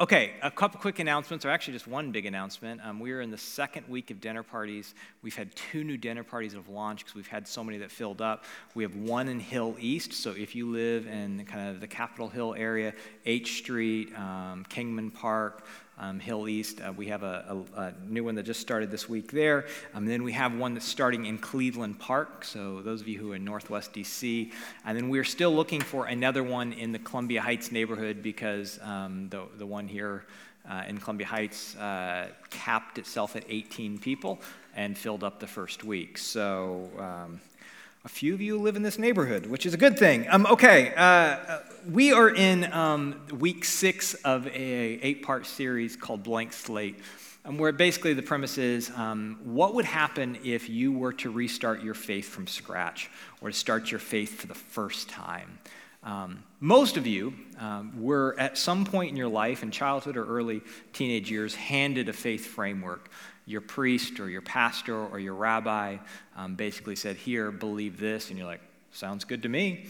Okay, a couple quick announcements, or actually just one big announcement. Um, we are in the second week of dinner parties. We've had two new dinner parties that have launched because we've had so many that filled up. We have one in Hill East, so if you live in kind of the Capitol Hill area, H Street, um, Kingman Park, um, Hill East. Uh, we have a, a, a, new one that just started this week there. Um, then we have one that's starting in Cleveland Park, so those of you who are in Northwest DC. And then we're still looking for another one in the Columbia Heights neighborhood because um, the, the one here uh, in Columbia Heights uh, capped itself at 18 people and filled up the first week. So um, a few of you live in this neighborhood, which is a good thing. Um, okay, uh, uh, we are in um, week six of a eight-part series called Blank Slate, um, where basically the premise is um, what would happen if you were to restart your faith from scratch or to start your faith for the first time? Um, most of you um, were at some point in your life, in childhood or early teenage years, handed a faith framework your priest or your pastor or your rabbi um, basically said, Here, believe this. And you're like, Sounds good to me.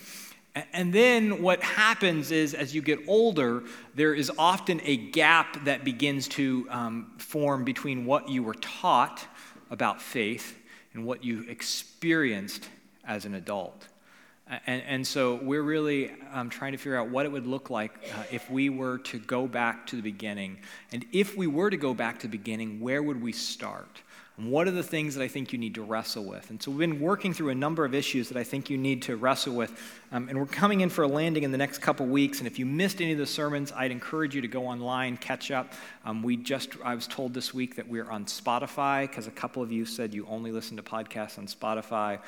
And then what happens is, as you get older, there is often a gap that begins to um, form between what you were taught about faith and what you experienced as an adult. And, and so we're really um, trying to figure out what it would look like uh, if we were to go back to the beginning. And if we were to go back to the beginning, where would we start? And what are the things that I think you need to wrestle with? And so we've been working through a number of issues that I think you need to wrestle with. Um, and we're coming in for a landing in the next couple weeks. And if you missed any of the sermons, I'd encourage you to go online, catch up. Um, we just, I was told this week that we're on Spotify because a couple of you said you only listen to podcasts on Spotify.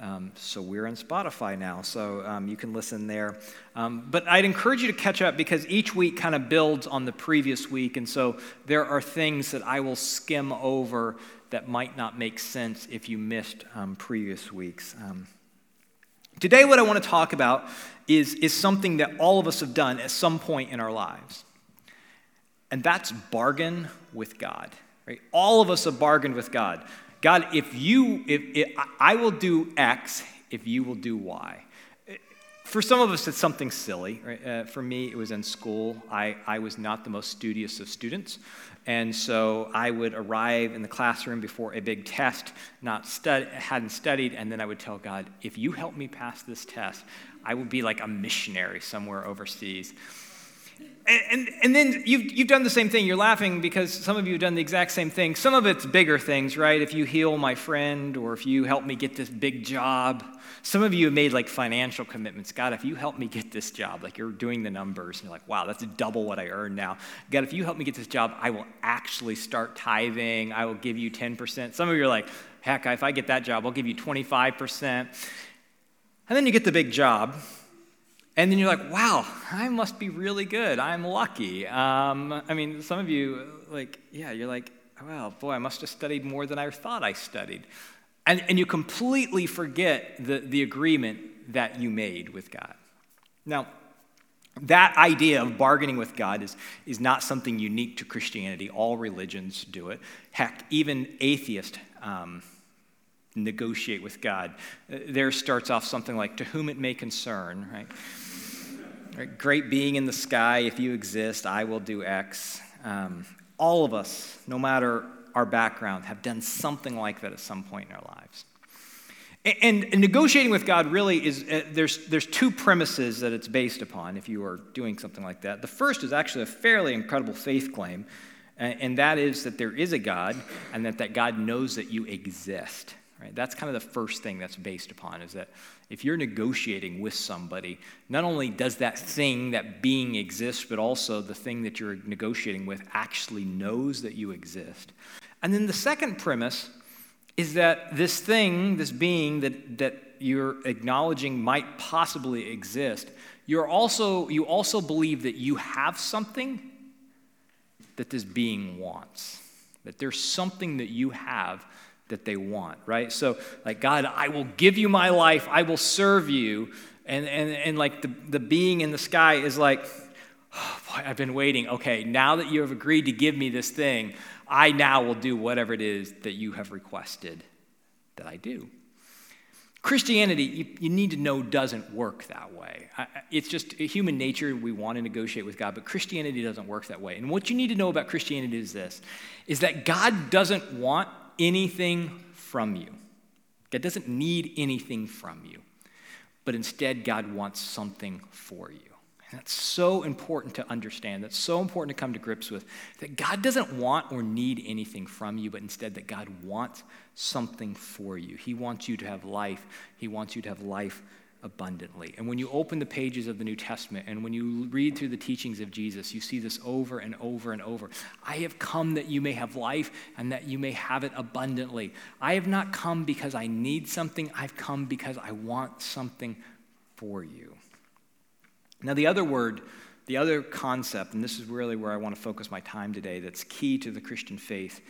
Um, so we're on Spotify now, so um, you can listen there. Um, but I'd encourage you to catch up because each week kind of builds on the previous week, and so there are things that I will skim over that might not make sense if you missed um, previous weeks. Um, today, what I want to talk about is, is something that all of us have done at some point in our lives, and that's bargain with God. Right? All of us have bargained with God. God, if you, if, if, I will do X if you will do Y. For some of us, it's something silly. Right? Uh, for me, it was in school. I, I was not the most studious of students. And so I would arrive in the classroom before a big test, not stud- hadn't studied, and then I would tell God, if you help me pass this test, I would be like a missionary somewhere overseas. And, and, then you've, you've done the same thing. You're laughing because some of you have done the exact same thing. Some of it's bigger things, right? If you heal my friend or if you help me get this big job. Some of you have made like financial commitments. God, if you help me get this job, like you're doing the numbers and you're like, wow, that's double what I earn now. God, if you help me get this job, I will actually start tithing. I will give you 10%. Some of you are like, heck, if I get that job, I'll give you 25%. And then you get the big job and then you're like, wow, I must be really good. I'm lucky. Um, I mean, some of you, like, yeah, you're like, well, boy, I must have studied more than I thought I studied. And, and you completely forget the, the agreement that you made with God. Now, that idea of bargaining with God is, is not something unique to Christianity. All religions do it. Heck, even atheists um, negotiate with God. There starts off something like, to whom it may concern, right? Right? Great being in the sky, if you exist, I will do X. Um, all of us, no matter our background, have done something like that at some point in our lives. And, and negotiating with God really is, uh, there's, there's two premises that it's based upon if you are doing something like that. The first is actually a fairly incredible faith claim, and that is that there is a God and that that God knows that you exist. Right? That's kind of the first thing that's based upon is that if you're negotiating with somebody, not only does that thing, that being exist, but also the thing that you're negotiating with actually knows that you exist. And then the second premise is that this thing, this being that, that you're acknowledging might possibly exist, you're also, you also believe that you have something that this being wants. That there's something that you have that they want, right? So, like, God, I will give you my life, I will serve you. And, and, and like the, the being in the sky is like, oh, boy, I've been waiting. Okay, now that you have agreed to give me this thing, I now will do whatever it is that you have requested that I do. Christianity, you, you, need to know, doesn't work that way. It's just human nature. We want to negotiate with God, but Christianity doesn't work that way. And what you need to know about Christianity is this is that God doesn't want anything from you. God doesn't need anything from you, but instead, God wants something for you. And that's so important to understand. That's so important to come to grips with. That God doesn't want or need anything from you, but instead that God wants something for you. He wants you to have life. He wants you to have life abundantly. And when you open the pages of the New Testament and when you read through the teachings of Jesus, you see this over and over and over. I have come that you may have life and that you may have it abundantly. I have not come because I need something, I've come because I want something for you. Now, the other word, the other concept, and this is really where I want to focus my time today, that's key to the Christian faith,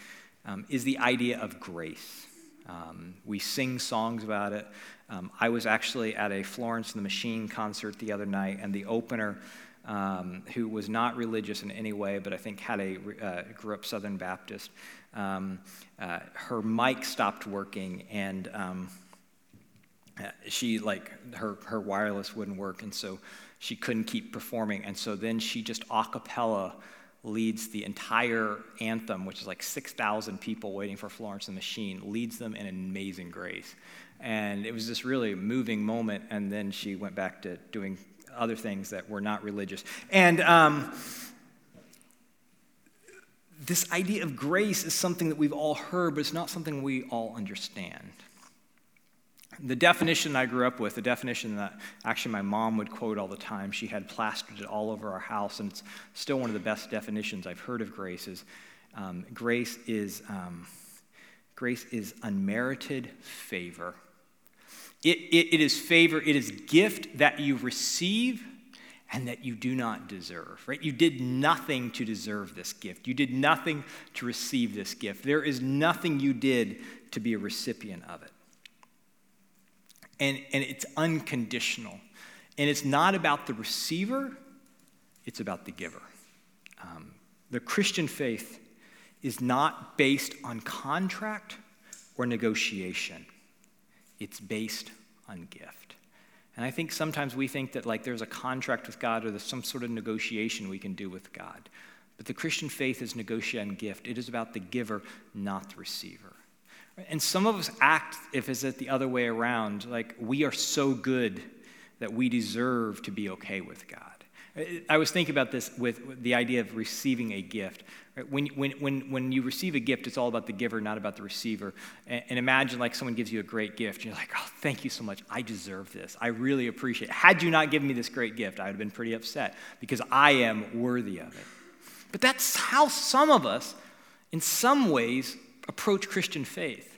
um, is the idea of grace. Um, we sing songs about it. Um, I was actually at a Florence and the Machine concert the other night, and the opener, um, who was not religious in any way, but I think had a uh, grew up Southern Baptist, um, uh, her mic stopped working, and um, uh, she like her her wireless wouldn't work, and so she couldn't keep performing. And so then she just a cappella leads the entire anthem, which is like 6,000 people waiting for Florence and the Machine, leads them in amazing grace. And it was this really moving moment. And then she went back to doing other things that were not religious. And um, this idea of grace is something that we've all heard, but it's not something we all understand. The definition I grew up with, the definition that actually my mom would quote all the time, she had plastered it all over our house, and it's still one of the best definitions I've heard of grace is um, grace is um, grace is unmerited favor. It, it, it is favor, it is gift that you receive and that you do not deserve, right? You did nothing to deserve this gift. You did nothing to receive this gift. There is nothing you did to be a recipient of it and, and it's unconditional. And it's not about the receiver, it's about the giver. Um, the Christian faith is not based on contract or negotiation, it's based on gift. And I think sometimes we think that like there's a contract with God or there's some sort of negotiation we can do with God. But the Christian faith is negotiation gift. It is about the giver, not the receiver. And some of us act if it's the other way around, like we are so good that we deserve to be okay with God. I was thinking about this with the idea of receiving a gift. When, when, when, when you receive a gift, it's all about the giver, not about the receiver. And, and imagine like someone gives you a great gift. You're like, oh, thank you so much. I deserve this. I really appreciate it. Had you not given me this great gift, I would have been pretty upset because I am worthy of it. But that's how some of us, in some ways, approach Christian faith.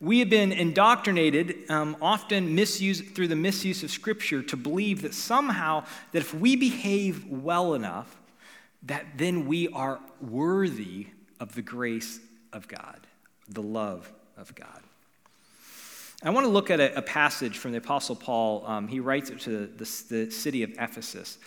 We have been indoctrinated, um, often misused through the misuse of Scripture, to believe that somehow that if we behave well enough, that then we are worthy of the grace of God, the love of God. I want to look at a, a passage from the Apostle Paul. Um, he writes it to the, the city of Ephesus.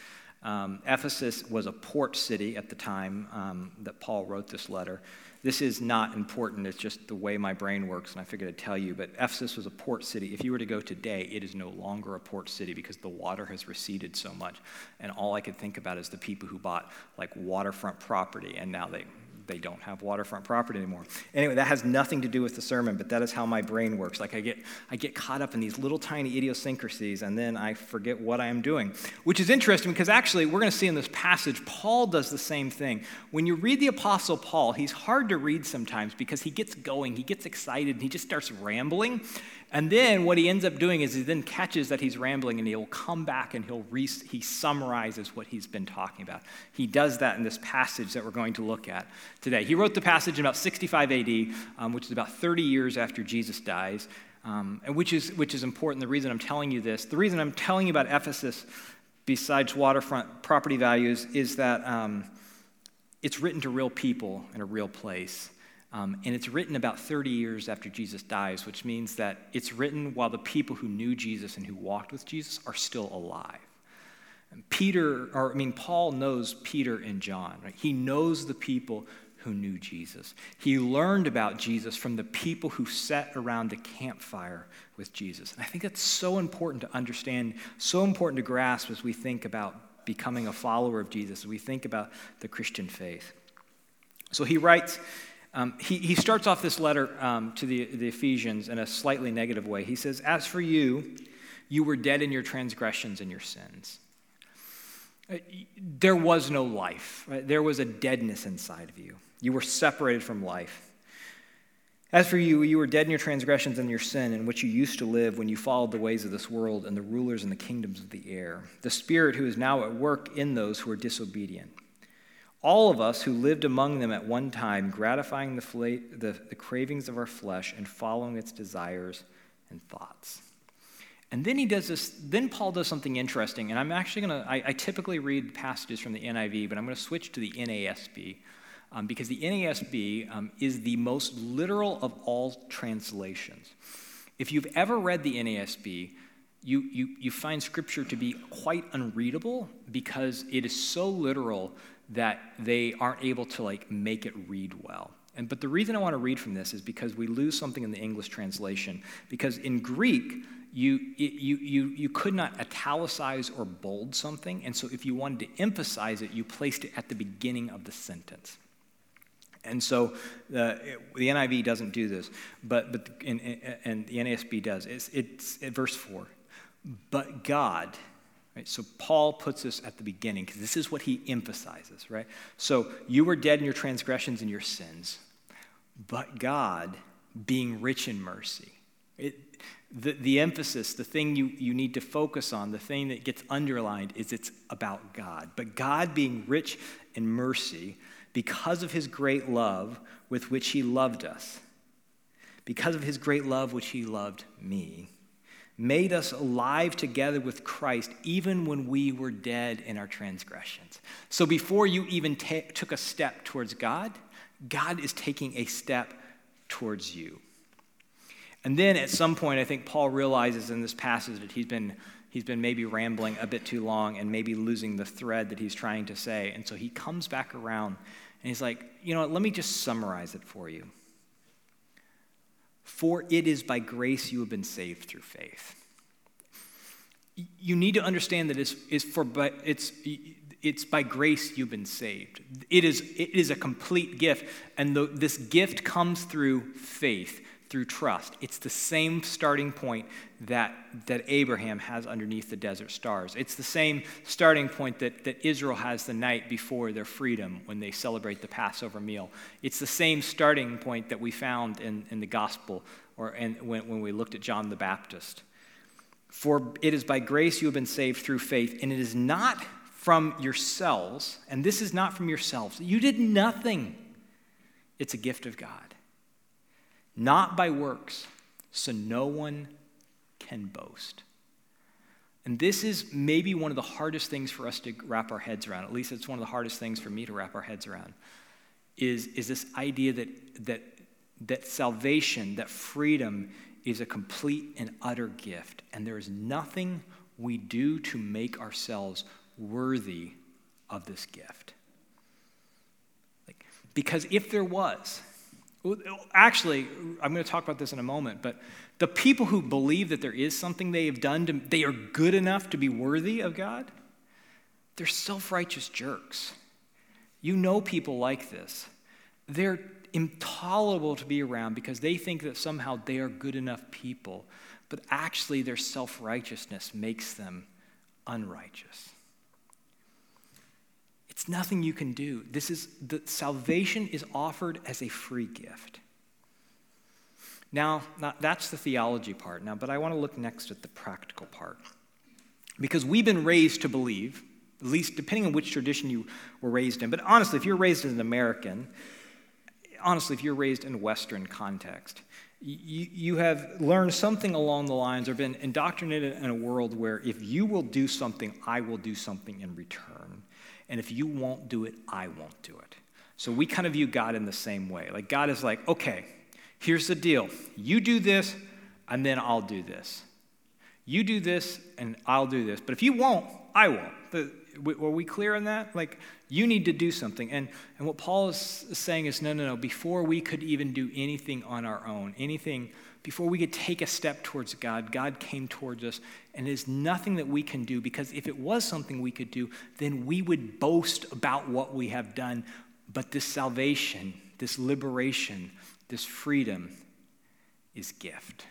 Um, Ephesus was a port city at the time um, that Paul wrote this letter. This is not important, it's just the way my brain works, and I figured I'd tell you. But Ephesus was a port city. If you were to go today, it is no longer a port city because the water has receded so much. And all I could think about is the people who bought like waterfront property, and now they they don't have waterfront property anymore. Anyway, that has nothing to do with the sermon, but that is how my brain works. Like I get, I get caught up in these little tiny idiosyncrasies, and then I forget what I am doing, which is interesting because actually, we're going to see in this passage, Paul does the same thing. When you read the Apostle Paul, he's hard to read sometimes because he gets going, he gets excited, and he just starts rambling. And then what he ends up doing is he then catches that he's rambling and he'll come back and he'll re- he summarizes what he's been talking about. He does that in this passage that we're going to look at today. He wrote the passage in about 65 AD, um, which is about 30 years after Jesus dies, um, and which is, which is important. The reason I'm telling you this, the reason I'm telling you about Ephesus, besides waterfront property values, is that um, it's written to real people in a real place. Um, and it's written about 30 years after Jesus dies, which means that it's written while the people who knew Jesus and who walked with Jesus are still alive. And Peter, or I mean, Paul knows Peter and John, right? He knows the people who knew Jesus. He learned about Jesus from the people who sat around the campfire with Jesus. And I think that's so important to understand, so important to grasp as we think about becoming a follower of Jesus, as we think about the Christian faith. So he writes, um, he, he starts off this letter um, to the, the Ephesians in a slightly negative way. He says, As for you, you were dead in your transgressions and your sins. Uh, there was no life, right? there was a deadness inside of you. You were separated from life. As for you, you were dead in your transgressions and your sin, in which you used to live when you followed the ways of this world and the rulers and the kingdoms of the air, the Spirit who is now at work in those who are disobedient. All of us who lived among them at one time, gratifying the, the, the cravings of our flesh and following its desires and thoughts. And then he does this, then Paul does something interesting. And I'm actually going to, I typically read passages from the NIV, but I'm going to switch to the NASB um, because the NASB um, is the most literal of all translations. If you've ever read the NASB, you, you, you find scripture to be quite unreadable because it is so literal that they aren't able to like make it read well. And, but the reason I want to read from this is because we lose something in the English translation. Because in Greek, you, you, you, you could not italicize or bold something. And so if you wanted to emphasize it, you placed it at the beginning of the sentence. And so uh, the, the NIV doesn't do this, but, but in, and the NASB does. It's, it's verse 4. But God, right? So Paul puts this at the beginning because this is what he emphasizes, right? So you were dead in your transgressions and your sins, but God, being rich in mercy, it, the, the emphasis, the thing you, you need to focus on, the thing that gets underlined is it's about God. But God being rich in mercy because of his great love with which he loved us, because of his great love which he loved me, made us alive together with Christ even when we were dead in our transgressions. So before you even ta- took a step towards God, God is taking a step towards you. And then at some point, I think Paul realizes in this passage that he's been, he's been maybe rambling a bit too long and maybe losing the thread that he's trying to say. And so he comes back around and he's like, you know what, let me just summarize it for you. For it is by grace you have been saved through faith. You need to understand that it's, it's, for, it's, it's by grace you've been saved. It is, it is a complete gift, and the, this gift comes through faith through trust. It's the same starting point that, that Abraham has underneath the desert stars. It's the same starting point that, that Israel has the night before their freedom when they celebrate the Passover meal. It's the same starting point that we found in, in the gospel or in, when, when we looked at John the Baptist. For it is by grace you have been saved through faith, and it is not from yourselves, and this is not from yourselves. You did nothing, it's a gift of God not by works, so no one can boast. And this is maybe one of the hardest things for us to wrap our heads around. At least it's one of the hardest things for me to wrap our heads around. Is, is this idea that, that, that salvation, that freedom is a complete and utter gift, and there is nothing we do to make ourselves worthy of this gift. Like, because if there was, Actually, I'm going to talk about this in a moment, but the people who believe that there is something they have done, to, they are good enough to be worthy of God, they're self righteous jerks. You know people like this. They're intolerable to be around because they think that somehow they are good enough people, but actually their self righteousness makes them unrighteous. It's nothing you can do. This is the salvation is offered as a free gift. Now, now, that's the theology part. Now, but I want to look next at the practical part. Because we've been raised to believe, at least depending on which tradition you were raised in, but honestly, if you're raised as an American, honestly, if you're raised in Western context, you, you have learned something along the lines or been indoctrinated in a world where if you will do something, I will do something in return. And if you won't do it, I won't do it. So we kind of view God in the same way. Like God is like, okay, here's the deal. You do this, and then I'll do this. You do this, and I'll do this. But if you won't, I won't. Are we clear on that? Like, you need to do something. And, and what Paul is saying is no, no, no. Before we could even do anything on our own, anything, before we could take a step towards God, God came towards us. And it is nothing that we can do because if it was something we could do, then we would boast about what we have done. But this salvation, this liberation, this freedom is gift.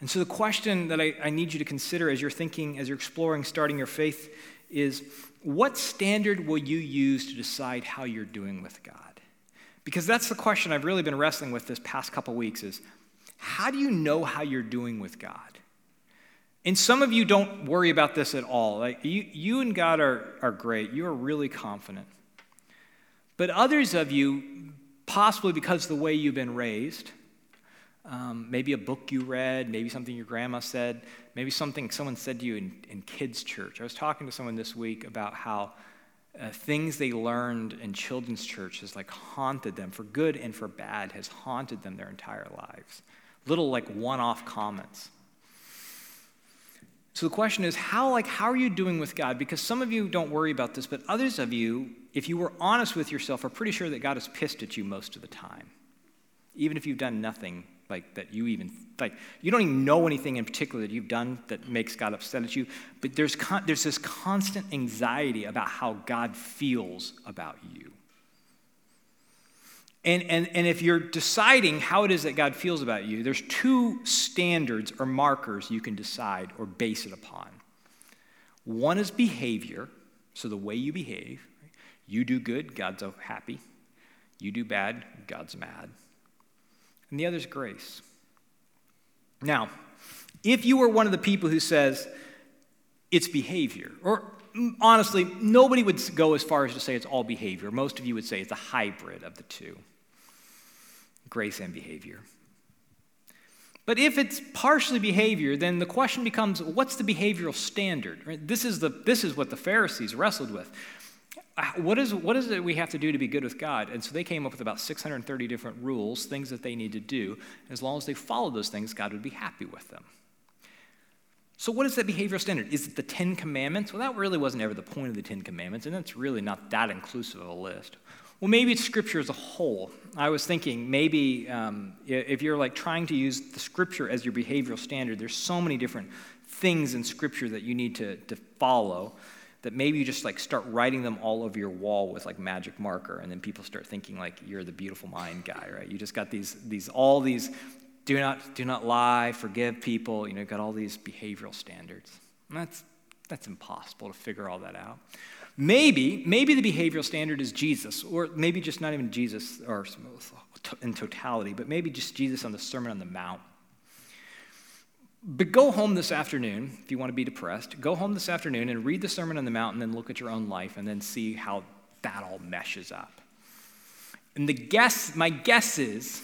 And so, the question that I, I, need you to consider as you're thinking, as you're exploring starting your faith, is what standard will you use to decide how you're doing with God? Because that's the question I've really been wrestling with this past couple weeks is how do you know how you're doing with God? And some of you don't worry about this at all. Like you, you and God are, are great. You are really confident. But others of you, possibly because of the way you've been raised, um, maybe a book you read, maybe something your grandma said, maybe something someone said to you in, in kids' church. I was talking to someone this week about how uh, things they learned in children's church has like haunted them for good and for bad, has haunted them their entire lives. Little like one off comments. So the question is, how like how are you doing with God? Because some of you don't worry about this, but others of you, if you were honest with yourself, are pretty sure that God is pissed at you most of the time, even if you've done nothing like that you even like you don't even know anything in particular that you've done that makes god upset at you but there's con- there's this constant anxiety about how god feels about you. And, and, and if you're deciding how it is that god feels about you there's two standards or markers you can decide or base it upon. One is behavior so the way you behave. You do good god's happy. You do bad god's mad and the other is grace. Now, if you were one of the people who says it's behavior, or honestly, nobody would go as far as to say it's all behavior. Most of you would say it's a hybrid of the two grace and behavior. But if it's partially behavior, then the question becomes what's the behavioral standard? This, is the, this is what the Pharisees wrestled with. Uh, what is, what is it we have to do to be good with God? And so they came up with about 630 different rules, things that they need to do. As long as they follow those things, God would be happy with them. So, what is that behavioral standard? Is it the Ten Commandments? Well, that really wasn't ever the point of the Ten Commandments, and that's really not that inclusive of a list. Well, maybe it's Scripture as a whole. I was thinking maybe um, if you're like trying to use the Scripture as your behavioral standard, there's so many different things in Scripture that you need to, to follow that maybe you just like start writing them all over your wall with like magic marker and then people start thinking like you're the beautiful mind guy right? You just got these these all these do not do not lie forgive people you know got all these behavioral standards. And that's that's impossible to figure all that out. Maybe maybe the behavioral standard is jesus or maybe just not even jesus or in totality but maybe just jesus on the sermon on the mount but go home this afternoon, if you want to be depressed, go home this afternoon and read the Sermon on the Mount and then look at your own life and then see how that all meshes up. And the guess, my guess is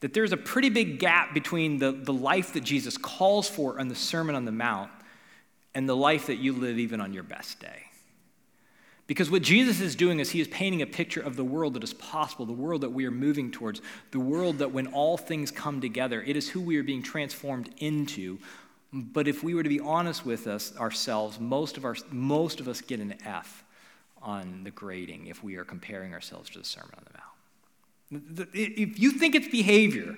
that there's a pretty big gap between the, the life that Jesus calls for in the Sermon on the Mount and the life that you live even on your best day. Because what Jesus is doing is he is painting a picture of the world that is possible, the world that we are moving towards, the world that when all things come together, it is who we are being transformed into. But if we were to be honest with us ourselves, most of, our, most of us get an F on the grading if we are comparing ourselves to the Sermon on the Mount. If you think it's behavior,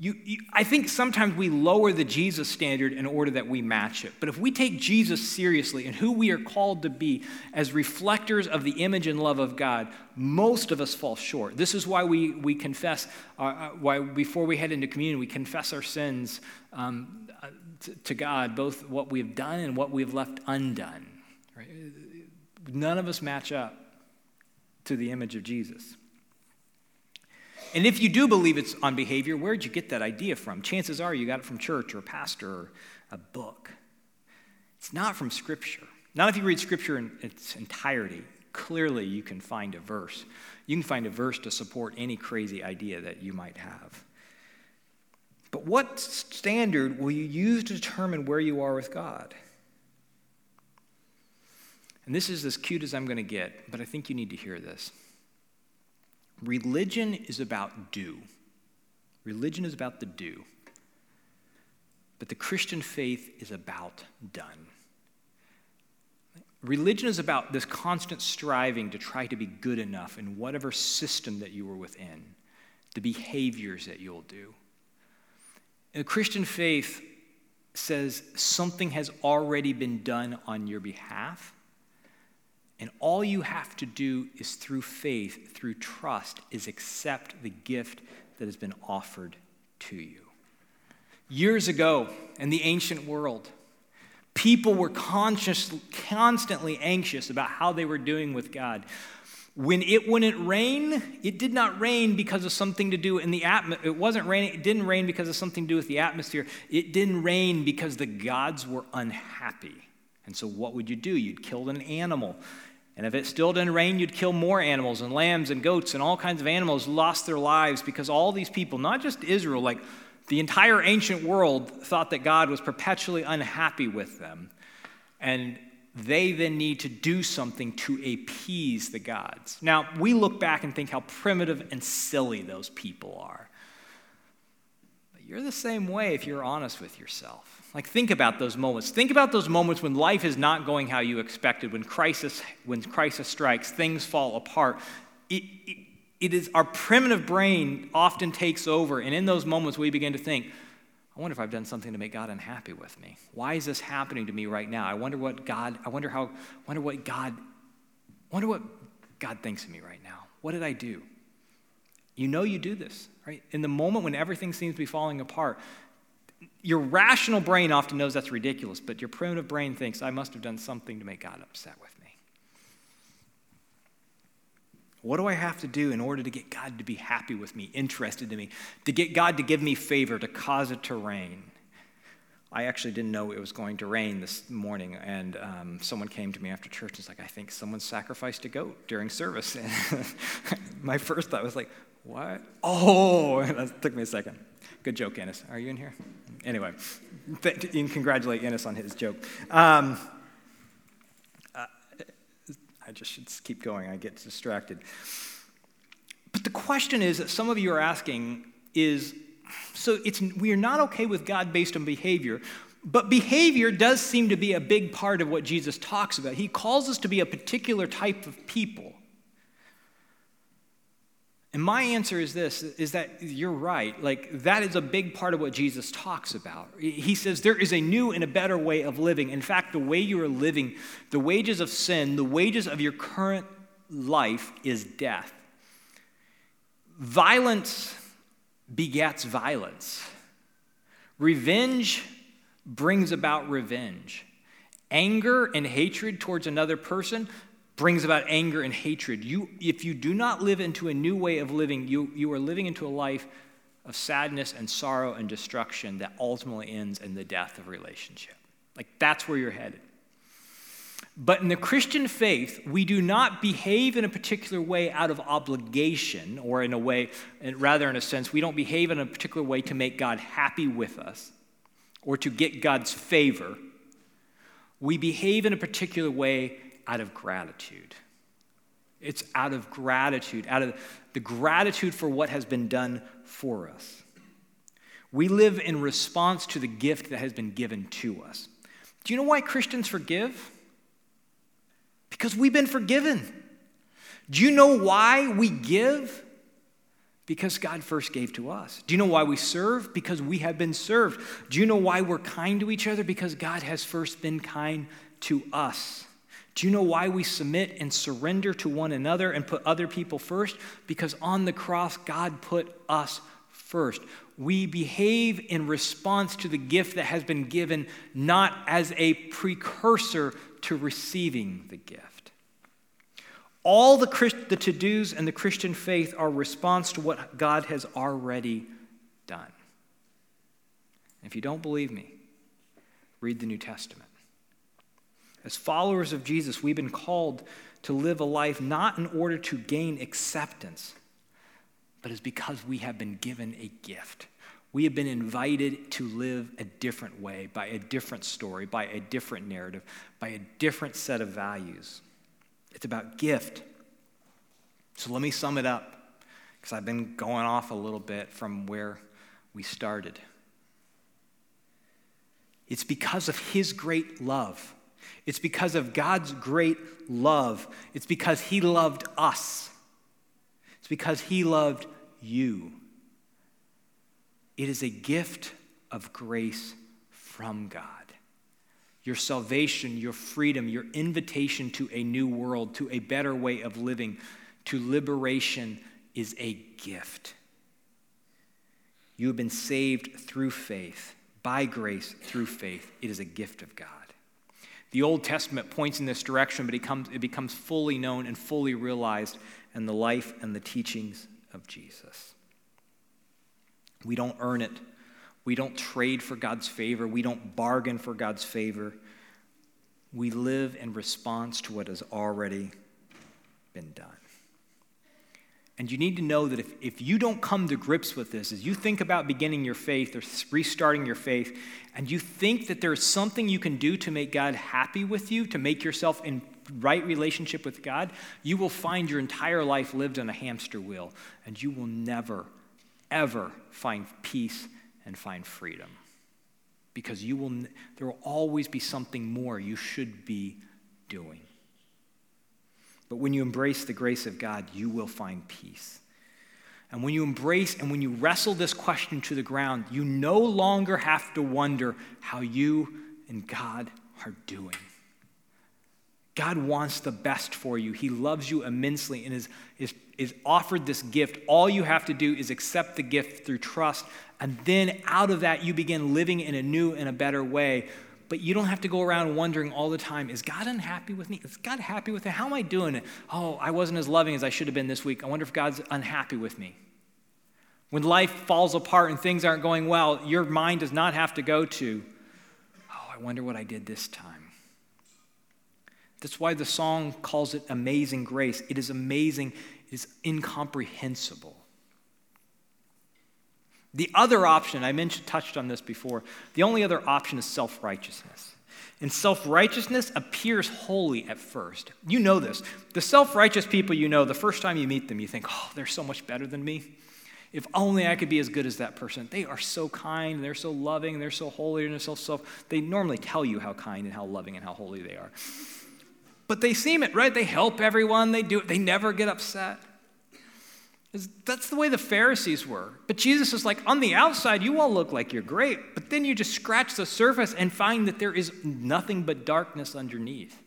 you, you, I think sometimes we lower the Jesus standard in order that we match it. But if we take Jesus seriously and who we are called to be as reflectors of the image and love of God, most of us fall short. This is why we, we confess, uh, uh why before we head into communion, we confess our sins um, to, to, God, both what we've done and what we've left undone. Right? None of us match up to the image of Jesus. And if you do believe it's on behavior, where'd you get that idea from? Chances are you got it from church or a pastor or a book. It's not from Scripture. Not if you read Scripture in its entirety. Clearly, you can find a verse. You can find a verse to support any crazy idea that you might have. But what standard will you use to determine where you are with God? And this is as cute as I'm going to get, but I think you need to hear this. Religion is about do. Religion is about the do. But the Christian faith is about done. Religion is about this constant striving to try to be good enough in whatever system that you are within, the behaviors that you'll do. And the Christian faith says something has already been done on your behalf, and all you have to do is through faith, through trust, is accept the gift that has been offered to you. Years ago in the ancient world, People were conscious, constantly anxious about how they were doing with God. When it wouldn't rain, it did not rain because of something to do in the atmosphere. It wasn't raining, it didn't rain because of something to do with the atmosphere. It didn't rain because the gods were unhappy. And so what would you do? You'd kill an animal. And if it still didn't rain, you'd kill more animals, and lambs and goats and all kinds of animals lost their lives because all these people, not just Israel, like the entire ancient world thought that God was perpetually unhappy with them. And they then need to do something to appease the gods. Now, we look back and think how primitive and silly those people are. But you're the same way if you're honest with yourself. Like, think about those moments. Think about those moments when life is not going how you expected, when crisis, when crisis strikes, things fall apart. It, it, it is our primitive brain often takes over, and in those moments we begin to think, I wonder if I've done something to make God unhappy with me. Why is this happening to me right now? I wonder what God, I wonder how, wonder what God, wonder what God thinks of me right now. What did I do? You know you do this, right? In the moment when everything seems to be falling apart, your rational brain often knows that's ridiculous, but your primitive brain thinks, I must have done something to make God upset with me. What do I have to do in order to get God to be happy with me, interested in me, to get God to give me favor, to cause it to rain? I actually didn't know it was going to rain this morning, and um, someone came to me after church and was like, I think someone sacrificed a goat during service. And my first thought was like, what? Oh, and that took me a second. Good joke, Ennis. Are you in here? Anyway, th- congratulate Ennis on his joke. Um, I just should keep going. I get distracted. But the question is that some of you are asking is so it's we are not okay with God based on behavior, but behavior does seem to be a big part of what Jesus talks about. He calls us to be a particular type of people. And my answer is this is that you're right. Like, that is a big part of what Jesus talks about. He says there is a new and a better way of living. In fact, the way you are living, the wages of sin, the wages of your current life is death. Violence begets violence. Revenge brings about revenge. Anger and hatred towards another person brings about anger and hatred. You, if you do not live into a new way of living, you, you are living into a life of sadness and sorrow and destruction that ultimately ends in the death of relationship. Like that's where you're headed. But in the Christian faith, we do not behave in a particular way out of obligation, or in a way, rather in a sense, we don't behave in a particular way to make God happy with us or to get God's favor. We behave in a particular way out of gratitude. It's out of gratitude, out of the gratitude for what has been done for us. We live in response to the gift that has been given to us. Do you know why Christians forgive? Because we've been forgiven. Do you know why we give? Because God first gave to us. Do you know why we serve? Because we have been served. Do you know why we're kind to each other? Because God has first been kind to us. Do you know why we submit and surrender to one another and put other people first? Because on the cross, God put us first. We behave in response to the gift that has been given, not as a precursor to receiving the gift. All the, Christ- the to dos and the Christian faith are response to what God has already done. If you don't believe me, read the New Testament. As followers of Jesus, we've been called to live a life not in order to gain acceptance, but is because we have been given a gift. We have been invited to live a different way, by a different story, by a different narrative, by a different set of values. It's about gift. So let me sum it up, because I've been going off a little bit from where we started. It's because of His great love It's because of God's great love. It's because He loved us. It's because He loved you. It is a gift of grace from God. Your salvation, your freedom, your invitation to a new world, to a better way of living, to liberation is a gift. You have been saved through faith, by grace through faith. It is a gift of God. The Old Testament points in this direction, but it, it becomes fully known and fully realized in the life and the teachings of Jesus. We don't earn it. We don't trade for God's favor. We don't bargain for God's favor. We live in response to what has already been done. And you need to know that if, if you don't come to grips with this, as you think about beginning your faith or restarting your faith, and you think that there's something you can do to make God happy with you, to make yourself in right relationship with God, you will find your entire life lived on a hamster wheel, and you will never, ever find peace and find freedom. Because you will, there will always be something more you should be doing. But when you embrace the grace of God, you will find peace. And when you embrace and when you wrestle this question to the ground, you no longer have to wonder how you and God are doing. God wants the best for you. He loves you immensely and is, is, is offered this gift. All you have to do is accept the gift through trust. And then out of that, you begin living in a new and a better way but you don't have to go around wondering all the time, is God unhappy with me? Is God happy with me? How am I doing? it? Oh, I wasn't as loving as I should have been this week. I wonder if God's unhappy with me. When life falls apart and things aren't going well, your mind does not have to go to, oh, I wonder what I did this time. That's why the song calls it amazing grace. It is amazing, it is incomprehensible. The other option, I mentioned, touched on this before, the only other option is self righteousness. And self righteousness appears holy at first. You know this. The self righteous people you know, the first time you meet them, you think, oh, they're so much better than me. If only I could be as good as that person. They are so kind, and they're so loving, and they're so holy, and they're so self. They normally tell you how kind and how loving and how holy they are. But they seem it, right? They help everyone, they do it, they never get upset. That's the way the Pharisees were. But Jesus is like, on the outside, you all look like you're great, but then you just scratch the surface and find that there is nothing but darkness underneath.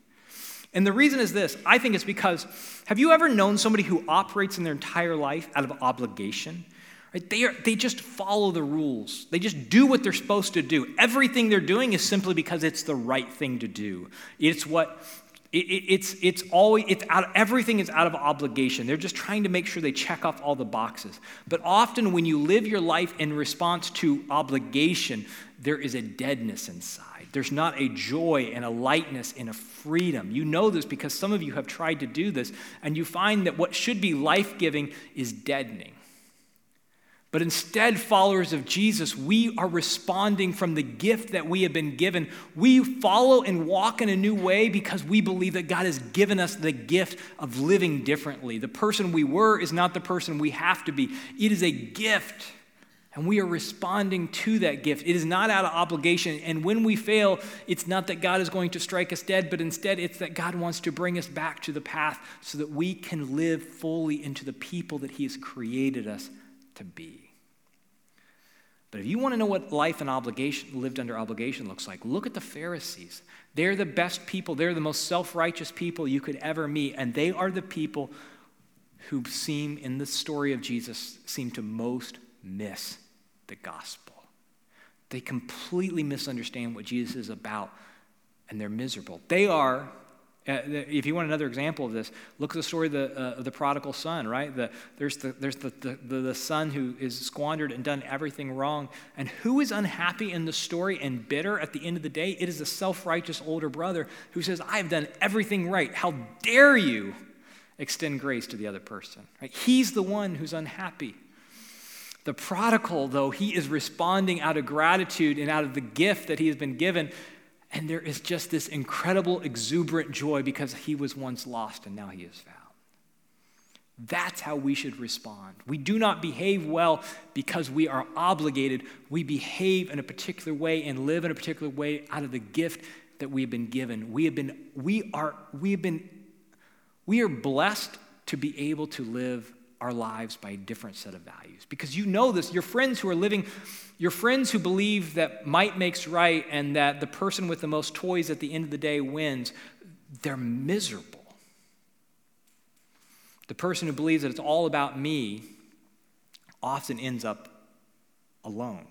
And the reason is this I think it's because have you ever known somebody who operates in their entire life out of obligation? Right? They, are, they just follow the rules. They just do what they're supposed to do. Everything they're doing is simply because it's the right thing to do. It's what it, it, it's, it's always, it's out, everything is out of obligation. They're just trying to make sure they check off all the boxes. But often when you live your life in response to obligation, there is a deadness inside. There's not a joy and a lightness and a freedom. You know this because some of you have tried to do this, and you find that what should be life giving is deadening. But instead, followers of Jesus, we are responding from the gift that we have been given. We follow and walk in a new way because we believe that God has given us the gift of living differently. The person we were is not the person we have to be, it is a gift. And we are responding to that gift. It is not out of obligation. And when we fail, it's not that God is going to strike us dead, but instead it's that God wants to bring us back to the path so that we can live fully into the people that He has created us to be. But if you want to know what life and obligation, lived under obligation looks like, look at the Pharisees. They're the best people, they're the most self righteous people you could ever meet, and they are the people who seem, in the story of Jesus, seem to most miss the gospel. They completely misunderstand what Jesus is about, and they're miserable. They are if you want another example of this, look at the story of the, uh, of the prodigal son, right? The, there's the, there's the, the, the, son who is squandered and done everything wrong. And who is unhappy in the story and bitter at the end of the day? It is the self righteous older brother who says, I have done everything right. How dare you extend grace to the other person? Right? He's the one who's unhappy. The prodigal, though, he is responding out of gratitude and out of the gift that he has been given and there is just this incredible, exuberant joy because he was once lost and now he is found. That's how we should respond. We do not behave well because we are obligated. We behave in a particular way and live in a particular way out of the gift that we have been given. We have been, we are, we have been, we are blessed to be able to live our lives by a different set of values. Because you know this, your friends who are living, your friends who believe that might makes right and that the person with the most toys at the end of the day wins, they're miserable. The person who believes that it's all about me often ends up alone.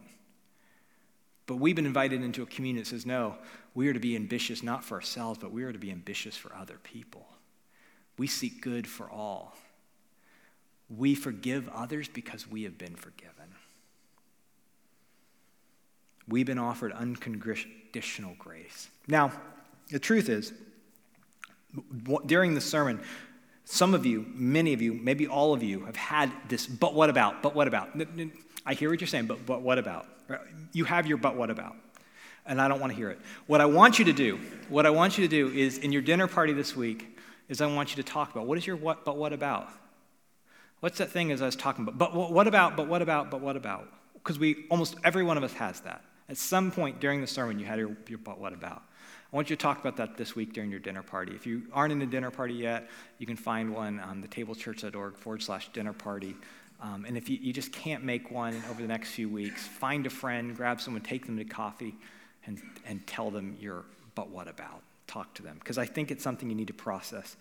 But we've been invited into a community that says, no, we are to be ambitious not for ourselves, but we are to be ambitious for other people. We seek good for all. We forgive others because we have been forgiven. We've been offered unconditional grace. Now, the truth is, during the sermon, some of you, many of you, maybe all of you have had this, but what about? But what about? I hear what you're saying, but, but what about? You have your but what about. And I don't want to hear it. What I want you to do, what I want you to do is in your dinner party this week, is I want you to talk about what is your what but what about? What's that thing as I was talking about? But what about, but what about, but what about? Because we almost every one of us has that. At some point during the sermon, you had your, your but what about. I want you to talk about that this week during your dinner party. If you aren't in a dinner party yet, you can find one on thetablechurch.org forward slash dinner party. Um, and if you, you just can't make one over the next few weeks, find a friend, grab someone, take them to coffee, and, and tell them your but what about. Talk to them. Because I think it's something you need to process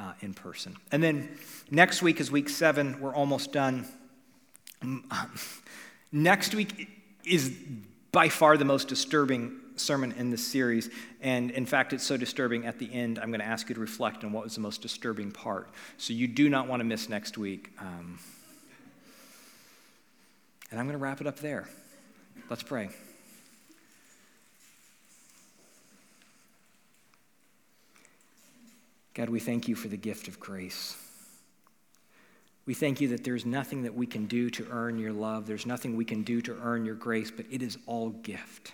uh, in person. And then next week is week seven. We're almost done. Mm, next week is by far the most disturbing sermon in this series. And in fact, it's so disturbing at the end, I'm going to ask you to reflect on what was the most disturbing part. So you do not want to miss next week. Um, and I'm going to wrap it up there. Let's pray. God, we thank you for the gift of grace. We thank you that there's nothing that we can do to earn your love. There's nothing we can do to earn your grace, but it is all gift.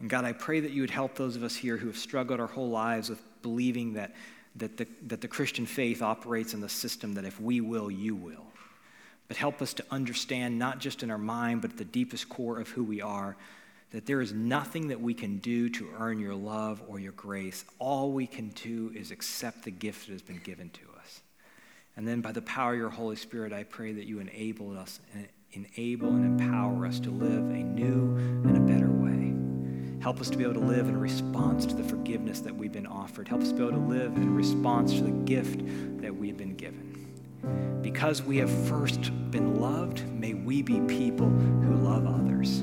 And God, I pray that you would help those of us here who have struggled our whole lives with believing that, that, the, that the Christian faith operates in the system that if we will, you will. But help us to understand, not just in our mind, but at the deepest core of who we are, that there is nothing that we can do to earn your love or your grace. All we can do is accept the gift that has been given to us. And then by the power of your Holy Spirit, I pray that you enable us, enable and empower us to live a new and a better way. Help us to be able to live in response to the forgiveness that we've been offered. Help us to be able to live in response to the gift that we've been given. Because we have first been loved, may we be people who love others.